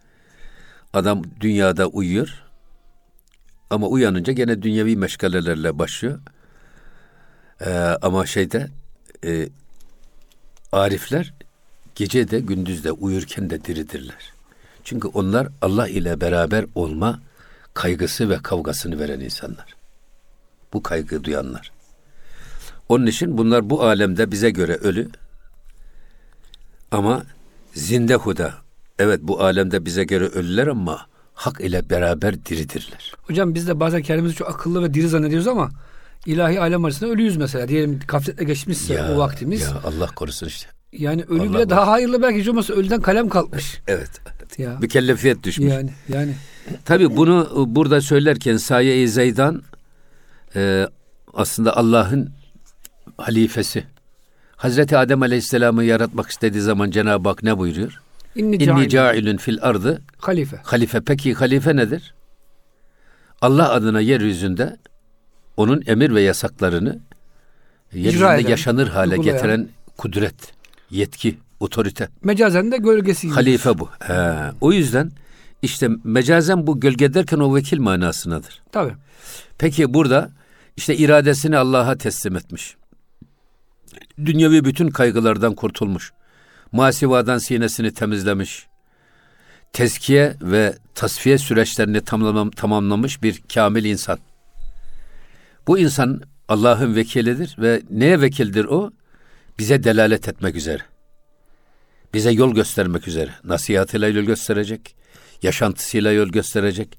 Adam dünyada uyuyor ama uyanınca gene dünyevi meşgalelerle başlıyor. E, ama şeyde e, arifler gece de gündüz de uyurken de diridirler. Çünkü onlar Allah ile beraber olma kaygısı ve kavgasını veren insanlar. Bu kaygı duyanlar. Onun için bunlar bu alemde bize göre ölü ama zinde huda. Evet bu alemde bize göre ölüler ama hak ile beraber diridirler. Hocam biz de bazen kendimizi çok akıllı ve diri zannediyoruz ama ilahi alem arasında ölüyüz mesela. Diyelim gafletle geçmişse ya, o vaktimiz. Ya Allah korusun işte. Yani ölü Allah bile daha hayırlı belki hiç olmasa ölüden kalem kalkmış. Evet. Ya. Mükellefiyet düşmüş. Yani yani. Tabi bunu burada söylerken Saye-i Zeydan e, aslında Allah'ın halifesi. Hazreti Adem Aleyhisselam'ı yaratmak istediği zaman Cenab-ı Hak ne buyuruyor? İnni, İnni cailun fil ardı halife. Halife. Peki halife nedir? Allah adına yeryüzünde onun emir ve yasaklarını yeryüzünde yaşanır hale uygulayan. getiren kudret, yetki, otorite. Mecazen de gölgesi gibi. Halife bu. He. O yüzden işte mecazen bu gölge derken o vekil manasındadır. Tabii. Peki burada işte iradesini Allah'a teslim etmiş. Dünyevi bütün kaygılardan kurtulmuş. Masivadan sinesini temizlemiş. Tezkiye ve tasfiye süreçlerini tamamlam- tamamlamış bir kamil insan. Bu insan Allah'ın vekilidir ve neye vekildir o? Bize delalet etmek üzere. Bize yol göstermek üzere. Nasihatıyla yol gösterecek. Yaşantısıyla yol gösterecek.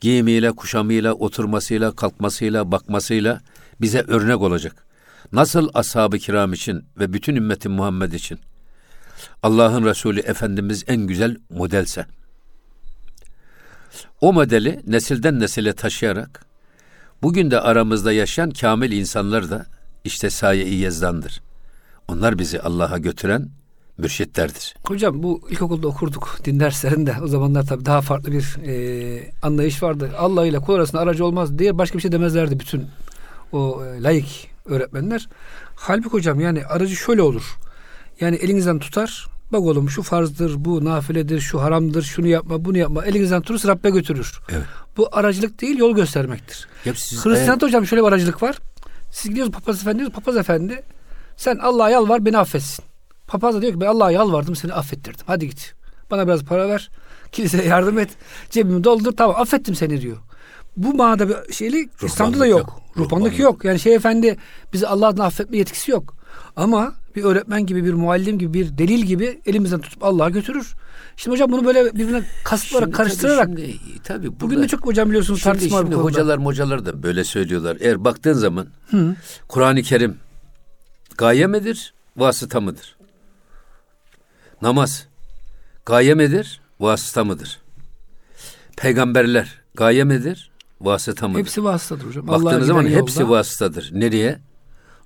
Giyimiyle, kuşamıyla, oturmasıyla, kalkmasıyla, bakmasıyla bize örnek olacak. Nasıl ashab-ı kiram için ve bütün ümmeti Muhammed için Allah'ın Resulü Efendimiz en güzel modelse. O modeli nesilden nesile taşıyarak bugün de aramızda yaşayan kamil insanlar da işte saye-i yezdandır. Onlar bizi Allah'a götüren mürşitlerdir. Hocam bu ilkokulda okurduk din derslerinde. O zamanlar tabii daha farklı bir e, anlayış vardı. Allah ile kul arasında aracı olmaz diye başka bir şey demezlerdi bütün o e, laik öğretmenler. Halbuki hocam yani aracı şöyle olur. Yani elinizden tutar. Bak oğlum şu farzdır, bu nafiledir, şu haramdır, şunu yapma, bunu yapma. Elinizden tutursa Rabbe götürür. Evet. Bu aracılık değil, yol göstermektir. Ya siz- Hristiyanlıkta hocam şöyle bir aracılık var. Siz gidiyorsunuz papaz efendi diyorsunuz, papaz efendi sen Allah'a yalvar beni affetsin. Papaz da diyor ki ben Allah'a yalvardım seni affettirdim. Hadi git. Bana biraz para ver. Kiliseye yardım et. Cebimi doldur. Tamam affettim seni diyor. Bu manada bir şeylik İslam'da da yok. yok. Ruhbanlık Ruhbanlık. yok. Yani şey efendi bizi Allah'tan affetme yetkisi yok. Ama bir öğretmen gibi, bir muallim gibi, bir delil gibi elimizden tutup Allah'a götürür. Şimdi hocam bunu böyle birbirine Şimdi karıştırarak tabii, şimdi, tabii bugün burada- de çok hocam biliyorsunuz Şimdi, tartışma şimdi konuda. hocalar mocalar da böyle söylüyorlar. Eğer baktığın zaman Kur'an-ı Kerim gaye midir, vasıta mıdır? Namaz gaye midir, vasıta mıdır? Peygamberler gaye midir, vasıta mıdır? Hepsi vasıtadır hocam. Baktığınız zaman giden hepsi yolda- vasıtadır. Nereye?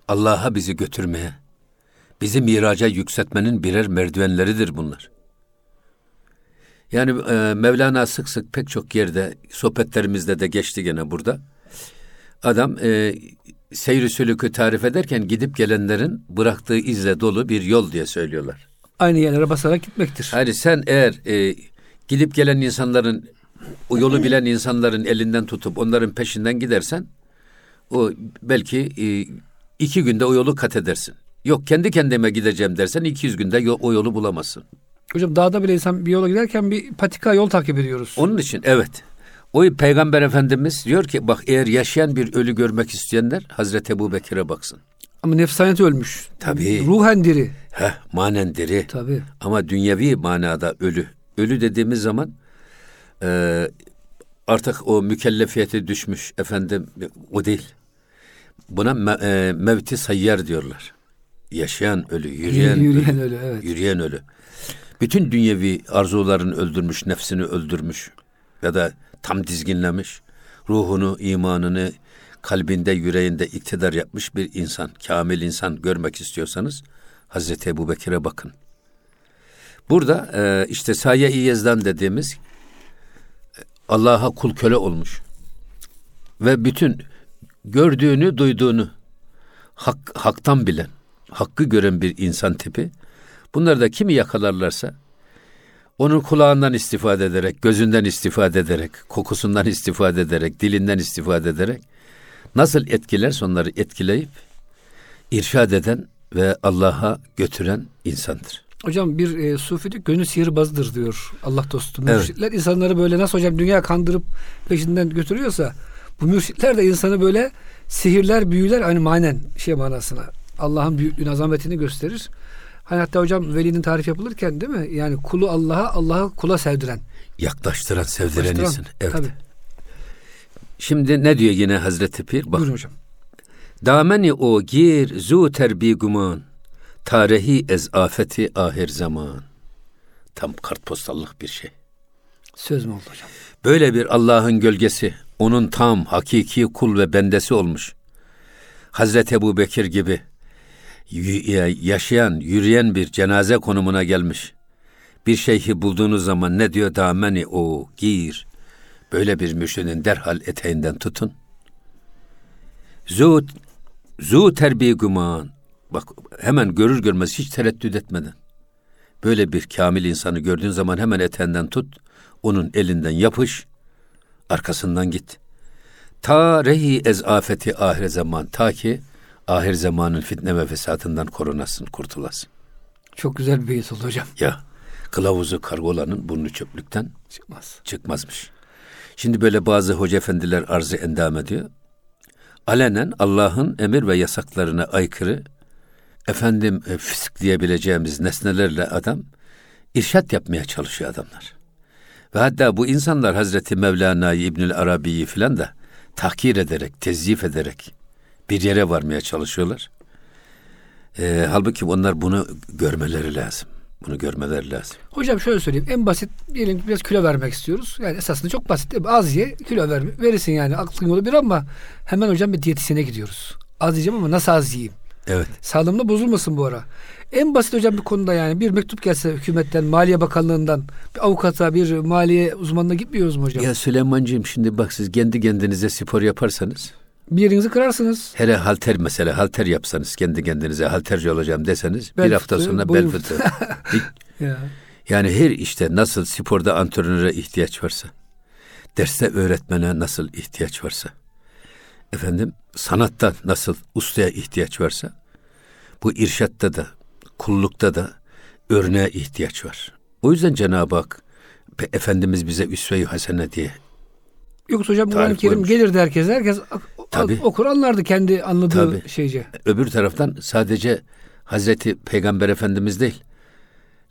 Allah'a bizi götürmeye. Bizi miraca yükseltmenin birer merdivenleridir bunlar. Yani e, Mevlana sık sık pek çok yerde sohbetlerimizde de geçti gene burada. Adam e, seyri sülükü tarif ederken gidip gelenlerin bıraktığı izle dolu bir yol diye söylüyorlar. Aynı yerlere basarak gitmektir. Hani sen eğer e, gidip gelen insanların o yolu bilen insanların elinden tutup onların peşinden gidersen o belki e, iki günde o yolu kat edersin. Yok kendi kendime gideceğim dersen 200 günde yo- o yolu bulamazsın. Hocam dağda bile insan bir yola giderken bir patika yol takip ediyoruz. Onun için evet. O Peygamber Efendimiz diyor ki bak eğer yaşayan bir ölü görmek isteyenler Hazreti Ebu Bekir'e baksın. Ama nefsaniyeti ölmüş. Tabii. Ruhen diri. Heh manen diri. Tabii. Ama dünyevi manada ölü. Ölü dediğimiz zaman e, artık o mükellefiyeti düşmüş efendim o değil. Buna me, e, mevti sayyar diyorlar. Yaşayan ölü, yürüyen, Yürüyen ölü. ölü, evet. Yürüyen ölü. Bütün dünyevi arzularını öldürmüş, nefsini öldürmüş ya da tam dizginlemiş. Ruhunu, imanını kalbinde, yüreğinde iktidar yapmış bir insan, kamil insan görmek istiyorsanız Hazreti Ebu Bekir'e bakın. Burada e, işte saye-i yezdan dediğimiz e, Allah'a kul köle olmuş. Ve bütün gördüğünü, duyduğunu hak, haktan bilen, hakkı gören bir insan tipi. Bunlar da kimi yakalarlarsa onun kulağından istifade ederek, gözünden istifade ederek, kokusundan istifade ederek, dilinden istifade ederek nasıl etkilerse onları etkileyip irşad eden ve Allah'a götüren insandır. Hocam bir e, sufi diyor, gönül sihirbazdır diyor Allah dostu. Evet. Mürşitler insanları böyle nasıl hocam dünya kandırıp peşinden götürüyorsa bu mürşitler de insanı böyle sihirler, büyüler aynı manen şey manasına. Allah'ın büyüklüğünü, azametini gösterir. Hani hatta hocam velinin tarif yapılırken değil mi? Yani kulu Allah'a, Allah'ı kula sevdiren. Yaklaştıran, sevdiren insan. Evet. Tabii. Şimdi ne diyor yine Hazreti Pir? Bak. Buyurun hocam. Dameni o gir zu terbi guman. Tarihi ez afeti ahir zaman. Tam kartpostallık bir şey. Söz mü oldu hocam? Böyle bir Allah'ın gölgesi, onun tam hakiki kul ve bendesi olmuş. Hazreti Ebu Bekir gibi yaşayan, yürüyen bir cenaze konumuna gelmiş. Bir şeyhi bulduğunuz zaman ne diyor? Dameni o gir. Böyle bir mürşidin derhal eteğinden tutun. Zu, zu terbiye guman. Bak hemen görür görmez hiç tereddüt etmeden. Böyle bir kamil insanı gördüğün zaman hemen eteğinden tut. Onun elinden yapış. Arkasından git. Ta rehi ez afeti ahir zaman. Ta ki ahir zamanın fitne ve fesatından korunasın, kurtulasın. Çok güzel bir beyit oldu hocam. Ya kılavuzu kargolanın burnu çöplükten Çıkmaz. çıkmazmış. Şimdi böyle bazı hoca efendiler arzı endam ediyor. Alenen Allah'ın emir ve yasaklarına aykırı efendim e, fisk diyebileceğimiz nesnelerle adam irşat yapmaya çalışıyor adamlar. Ve hatta bu insanlar Hazreti Mevlana'yı İbnül Arabi'yi filan da tahkir ederek, tezyif ederek bir yere varmaya çalışıyorlar. E, halbuki onlar bunu görmeleri lazım. Bunu görmeleri lazım. Hocam şöyle söyleyeyim. En basit diyelim ki biraz kilo vermek istiyoruz. Yani esasında çok basit değil mi? Az ye kilo ver. Verirsin yani aklın yolu bir ama hemen hocam bir diyetisyene gidiyoruz. Az yiyeceğim ama nasıl az yiyeyim? Evet. Sağlığımda bozulmasın bu ara. En basit hocam bir konuda yani bir mektup gelse hükümetten, Maliye Bakanlığı'ndan bir avukata, bir maliye uzmanına gitmiyoruz mu hocam? Ya Süleymancığım şimdi bak siz kendi kendinize spor yaparsanız Bir yerinizi kırarsınız. hele halter mesela halter yapsanız kendi kendinize halterci olacağım deseniz Bel bir hafta fıtığı, sonra bel fıtığı. Ya. yani her işte nasıl sporda antrenöre ihtiyaç varsa, derste öğretmene nasıl ihtiyaç varsa, efendim sanatta nasıl ustaya ihtiyaç varsa, bu irşatta da, kullukta da örneğe ihtiyaç var. O yüzden Cenab-ı Hak Efendimiz bize üsve-i hasene diye Yoksa hocam Kur'an-ı Kerim koymuş. gelirdi herkes. Herkes Tabii. okur anlardı kendi anladığı Tabii. şeyce. öbür taraftan sadece Hazreti Peygamber Efendimiz değil.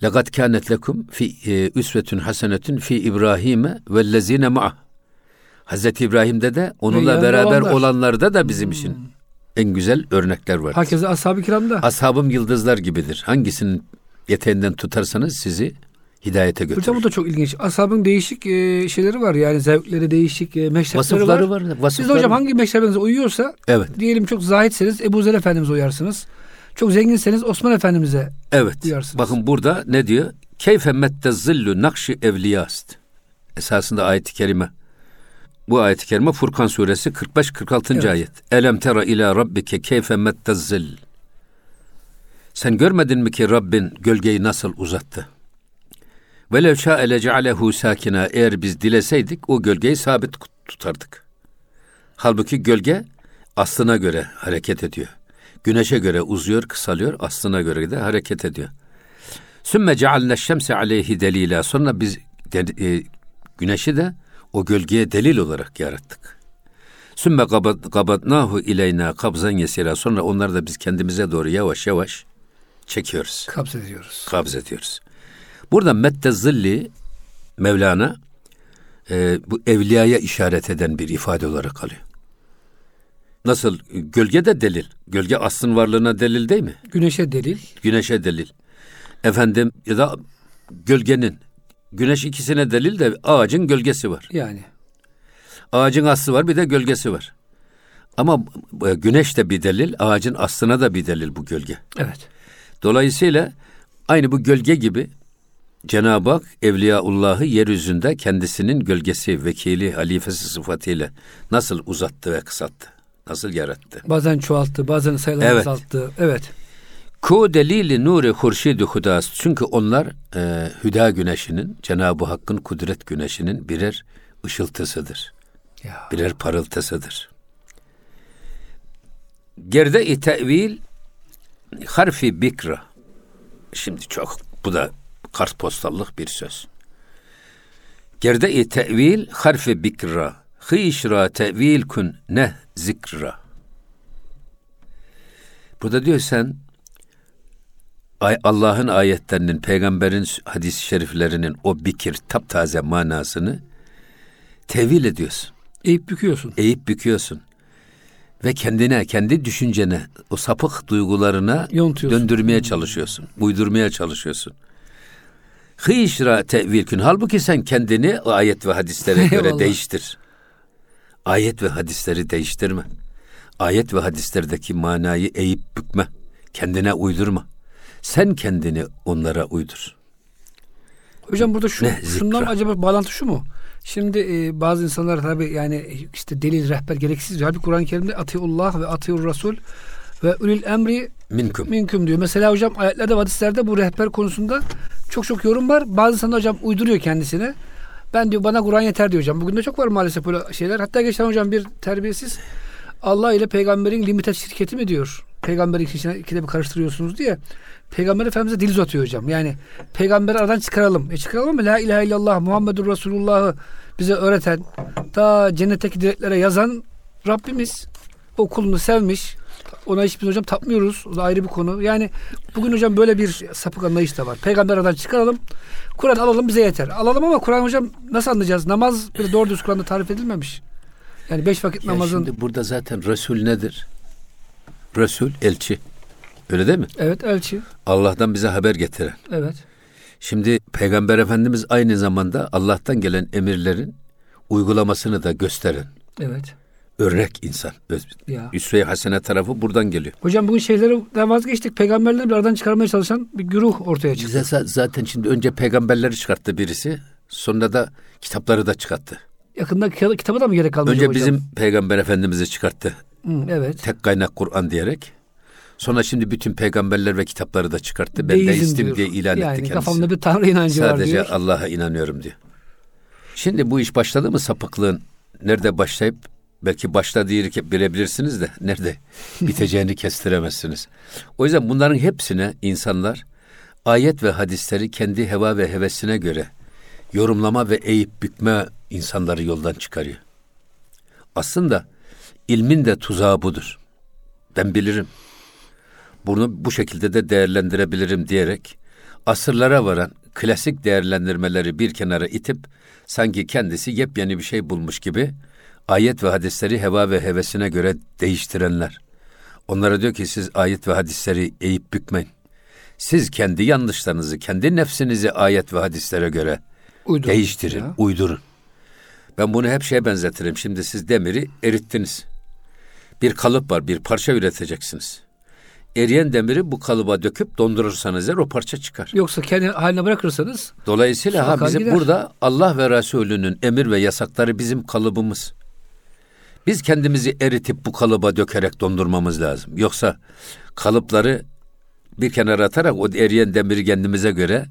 Lekat kânet lekum fi e, üsvetün hasenetün fi İbrahim'e vellezine ma'ah. Hazreti İbrahim'de de onunla yanında beraber olanlar. Hmm. olanlarda da bizim için en güzel örnekler var. Herkese ashab-ı kiramda. Ashabım yıldızlar gibidir. Hangisinin yeteğinden tutarsanız sizi hidayete götürür. Hocam bu da çok ilginç. Ashabın değişik e, şeyleri var yani zevkleri değişik e, meşrepleri vasıfları var. var. Siz Vasıfları de hocam hangi meşrebinize uyuyorsa Evet. diyelim çok zahitseniz Ebu Zer Efendimiz'e uyarsınız. Çok zenginseniz Osman Efendimiz'e Evet. Duyarsınız. Bakın burada ne diyor? Keyfe mette zillu nakşi evliyast. Esasında ayet-i kerime. Bu ayet-i kerime Furkan suresi 45-46. Evet. ayet. Elem tera ila rabbike keyfe mette zil. Sen görmedin mi ki Rabbin gölgeyi nasıl uzattı? Velev şa'e lecealehu sakina eğer biz dileseydik o gölgeyi sabit tutardık. Halbuki gölge aslına göre hareket ediyor. Güneşe göre uzuyor, kısalıyor, aslına göre de hareket ediyor. Sümme cealne şemse aleyhi delila. Sonra biz de- e, güneşi de o gölgeye delil olarak yarattık. Sümme kabadnahu ileyna kabzan yesira. Sonra onları da biz kendimize doğru yavaş yavaş çekiyoruz. kabz ediyoruz. Kabz ediyoruz. Burada mette zilli Mevlana e, bu evliyaya işaret eden bir ifade olarak alıyor. Nasıl? Gölge de delil. Gölge aslın varlığına delil değil mi? Güneşe delil. Güneşe delil. Efendim ya da gölgenin. Güneş ikisine delil de ağacın gölgesi var. Yani Ağacın aslı var bir de gölgesi var. Ama e, güneş de bir delil, ağacın aslına da bir delil bu gölge. evet. Dolayısıyla aynı bu gölge gibi Cenab-ı Hak Evliyaullah'ı yeryüzünde kendisinin gölgesi, vekili, halifesi sıfatıyla nasıl uzattı ve kısalttı? Nasıl yarattı? Bazen çoğalttı, bazen sayılarını Evet. azalttı. Evet. Ku delili nuri hurşidi hudas. Çünkü onlar e, hüda güneşinin, Cenab-ı Hakk'ın kudret güneşinin birer ışıltısıdır. Ya. Birer parıltısıdır. Gerde-i tevil harfi bikra. Şimdi çok bu da kartpostallık bir söz. Gerde-i tevil harfi bikra. Hişra tevil kun ne zikra. Burada diyor sen Allah'ın ayetlerinin, peygamberin hadis-i şeriflerinin o bikir, taptaze manasını tevil ediyorsun. Eğip büküyorsun. Eğip büküyorsun. Ve kendine, kendi düşüncene, o sapık duygularına döndürmeye çalışıyorsun. Uydurmaya çalışıyorsun. Hişra tevil kün. Halbuki sen kendini ayet ve hadislere göre değiştir. Ayet ve hadisleri değiştirme. Ayet ve hadislerdeki manayı eğip bükme. Kendine uydurma. Sen kendini onlara uydur. Hocam burada şu, Ne şundan zikra. acaba bağlantı şu mu? Şimdi e, bazı insanlar tabi yani işte delil rehber gereksiz diyor. Halbuki Kur'an-ı Kerim'de atiyullah ve atiyur rasul ve ulil emri Minkum. minkum diyor. Mesela hocam ayetlerde ve hadislerde bu rehber konusunda çok çok yorum var. Bazı insanlar hocam uyduruyor kendisine. Ben diyor bana Kur'an yeter diyor hocam. Bugün de çok var maalesef böyle şeyler. Hatta geçen hocam bir terbiyesiz Allah ile peygamberin limited şirketi mi diyor? Peygamberi ikisine ikide bir karıştırıyorsunuz diye. Peygamber Efendimiz'e dil uzatıyor hocam. Yani peygamberi aradan çıkaralım. E çıkaralım mı? La ilahe illallah Muhammedur Resulullah'ı bize öğreten, ta cennetteki direklere yazan Rabbimiz o kulunu sevmiş. Ona hiçbir hocam tapmıyoruz. O da ayrı bir konu. Yani bugün hocam böyle bir sapık anlayış da var. Peygamber aradan çıkaralım. Kur'an alalım bize yeter. Alalım ama Kur'an hocam nasıl anlayacağız? Namaz bir doğru düz Kur'an'da tarif edilmemiş. Yani beş vakit Ya namazın... şimdi burada zaten Resul nedir? Resul elçi. Öyle değil mi? Evet elçi. Allah'tan bize haber getiren. Evet. Şimdi Peygamber Efendimiz aynı zamanda Allah'tan gelen emirlerin uygulamasını da gösteren Evet. Örnek insan. Ya. Üsve-i Hasene tarafı buradan geliyor. Hocam bugün şeylerden vazgeçtik. Peygamberleri aradan çıkarmaya çalışan bir güruh ortaya çıktı. Bize za- zaten şimdi önce peygamberleri çıkarttı birisi. Sonra da kitapları da çıkarttı. Yakında ki- kitaba da mı gerek kalmayacak Önce hocam? bizim peygamber efendimizi çıkarttı. Hı, evet. Tek kaynak Kur'an diyerek. Sonra şimdi bütün peygamberler ve kitapları da çıkarttı. Ben Deizm deistim diyor. diye ilan yani etti kendisi. kafamda bir tanrı inancı var Sadece diyor. Allah'a inanıyorum diyor. Şimdi bu iş başladı mı sapıklığın nerede başlayıp belki başladığı yeri bilebilirsiniz de nerede biteceğini kestiremezsiniz. O yüzden bunların hepsine insanlar ayet ve hadisleri kendi heva ve hevesine göre yorumlama ve eğip bükme insanları yoldan çıkarıyor. Aslında ilmin de tuzağı budur. Ben bilirim. Bunu bu şekilde de değerlendirebilirim diyerek asırlara varan klasik değerlendirmeleri bir kenara itip sanki kendisi yepyeni bir şey bulmuş gibi ayet ve hadisleri heva ve hevesine göre değiştirenler. Onlara diyor ki siz ayet ve hadisleri eğip bükmeyin. Siz kendi yanlışlarınızı, kendi nefsinizi ayet ve hadislere göre Uydurun değiştirin, ya. uydurun. Ben bunu hep şeye benzetirim. Şimdi siz demiri erittiniz. Bir kalıp var, bir parça üreteceksiniz. Eriyen demiri bu kalıba döküp dondurursanız eğer o parça çıkar. Yoksa kendi haline bırakırsanız Dolayısıyla ha bizim gider. burada Allah ve Resulünün emir ve yasakları bizim kalıbımız. Biz kendimizi eritip bu kalıba dökerek dondurmamız lazım. Yoksa kalıpları bir kenara atarak o eriyen demiri kendimize göre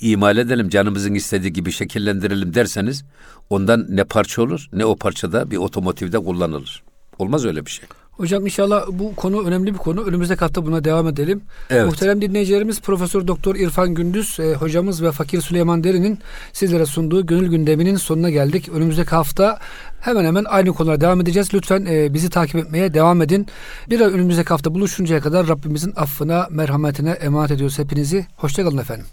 imal edelim, canımızın istediği gibi şekillendirelim derseniz ondan ne parça olur ne o parçada bir otomotivde kullanılır. Olmaz öyle bir şey. Hocam inşallah bu konu önemli bir konu. Önümüzdeki hafta buna devam edelim. Evet. Muhterem dinleyicilerimiz Profesör Doktor İrfan Gündüz e, hocamız ve Fakir Süleyman Derin'in sizlere sunduğu gönül gündeminin sonuna geldik. Önümüzdeki hafta hemen hemen aynı konulara devam edeceğiz. Lütfen e, bizi takip etmeye devam edin. Bir önümüzdeki hafta buluşuncaya kadar Rabbimizin affına, merhametine emanet ediyoruz hepinizi. Hoşçakalın efendim.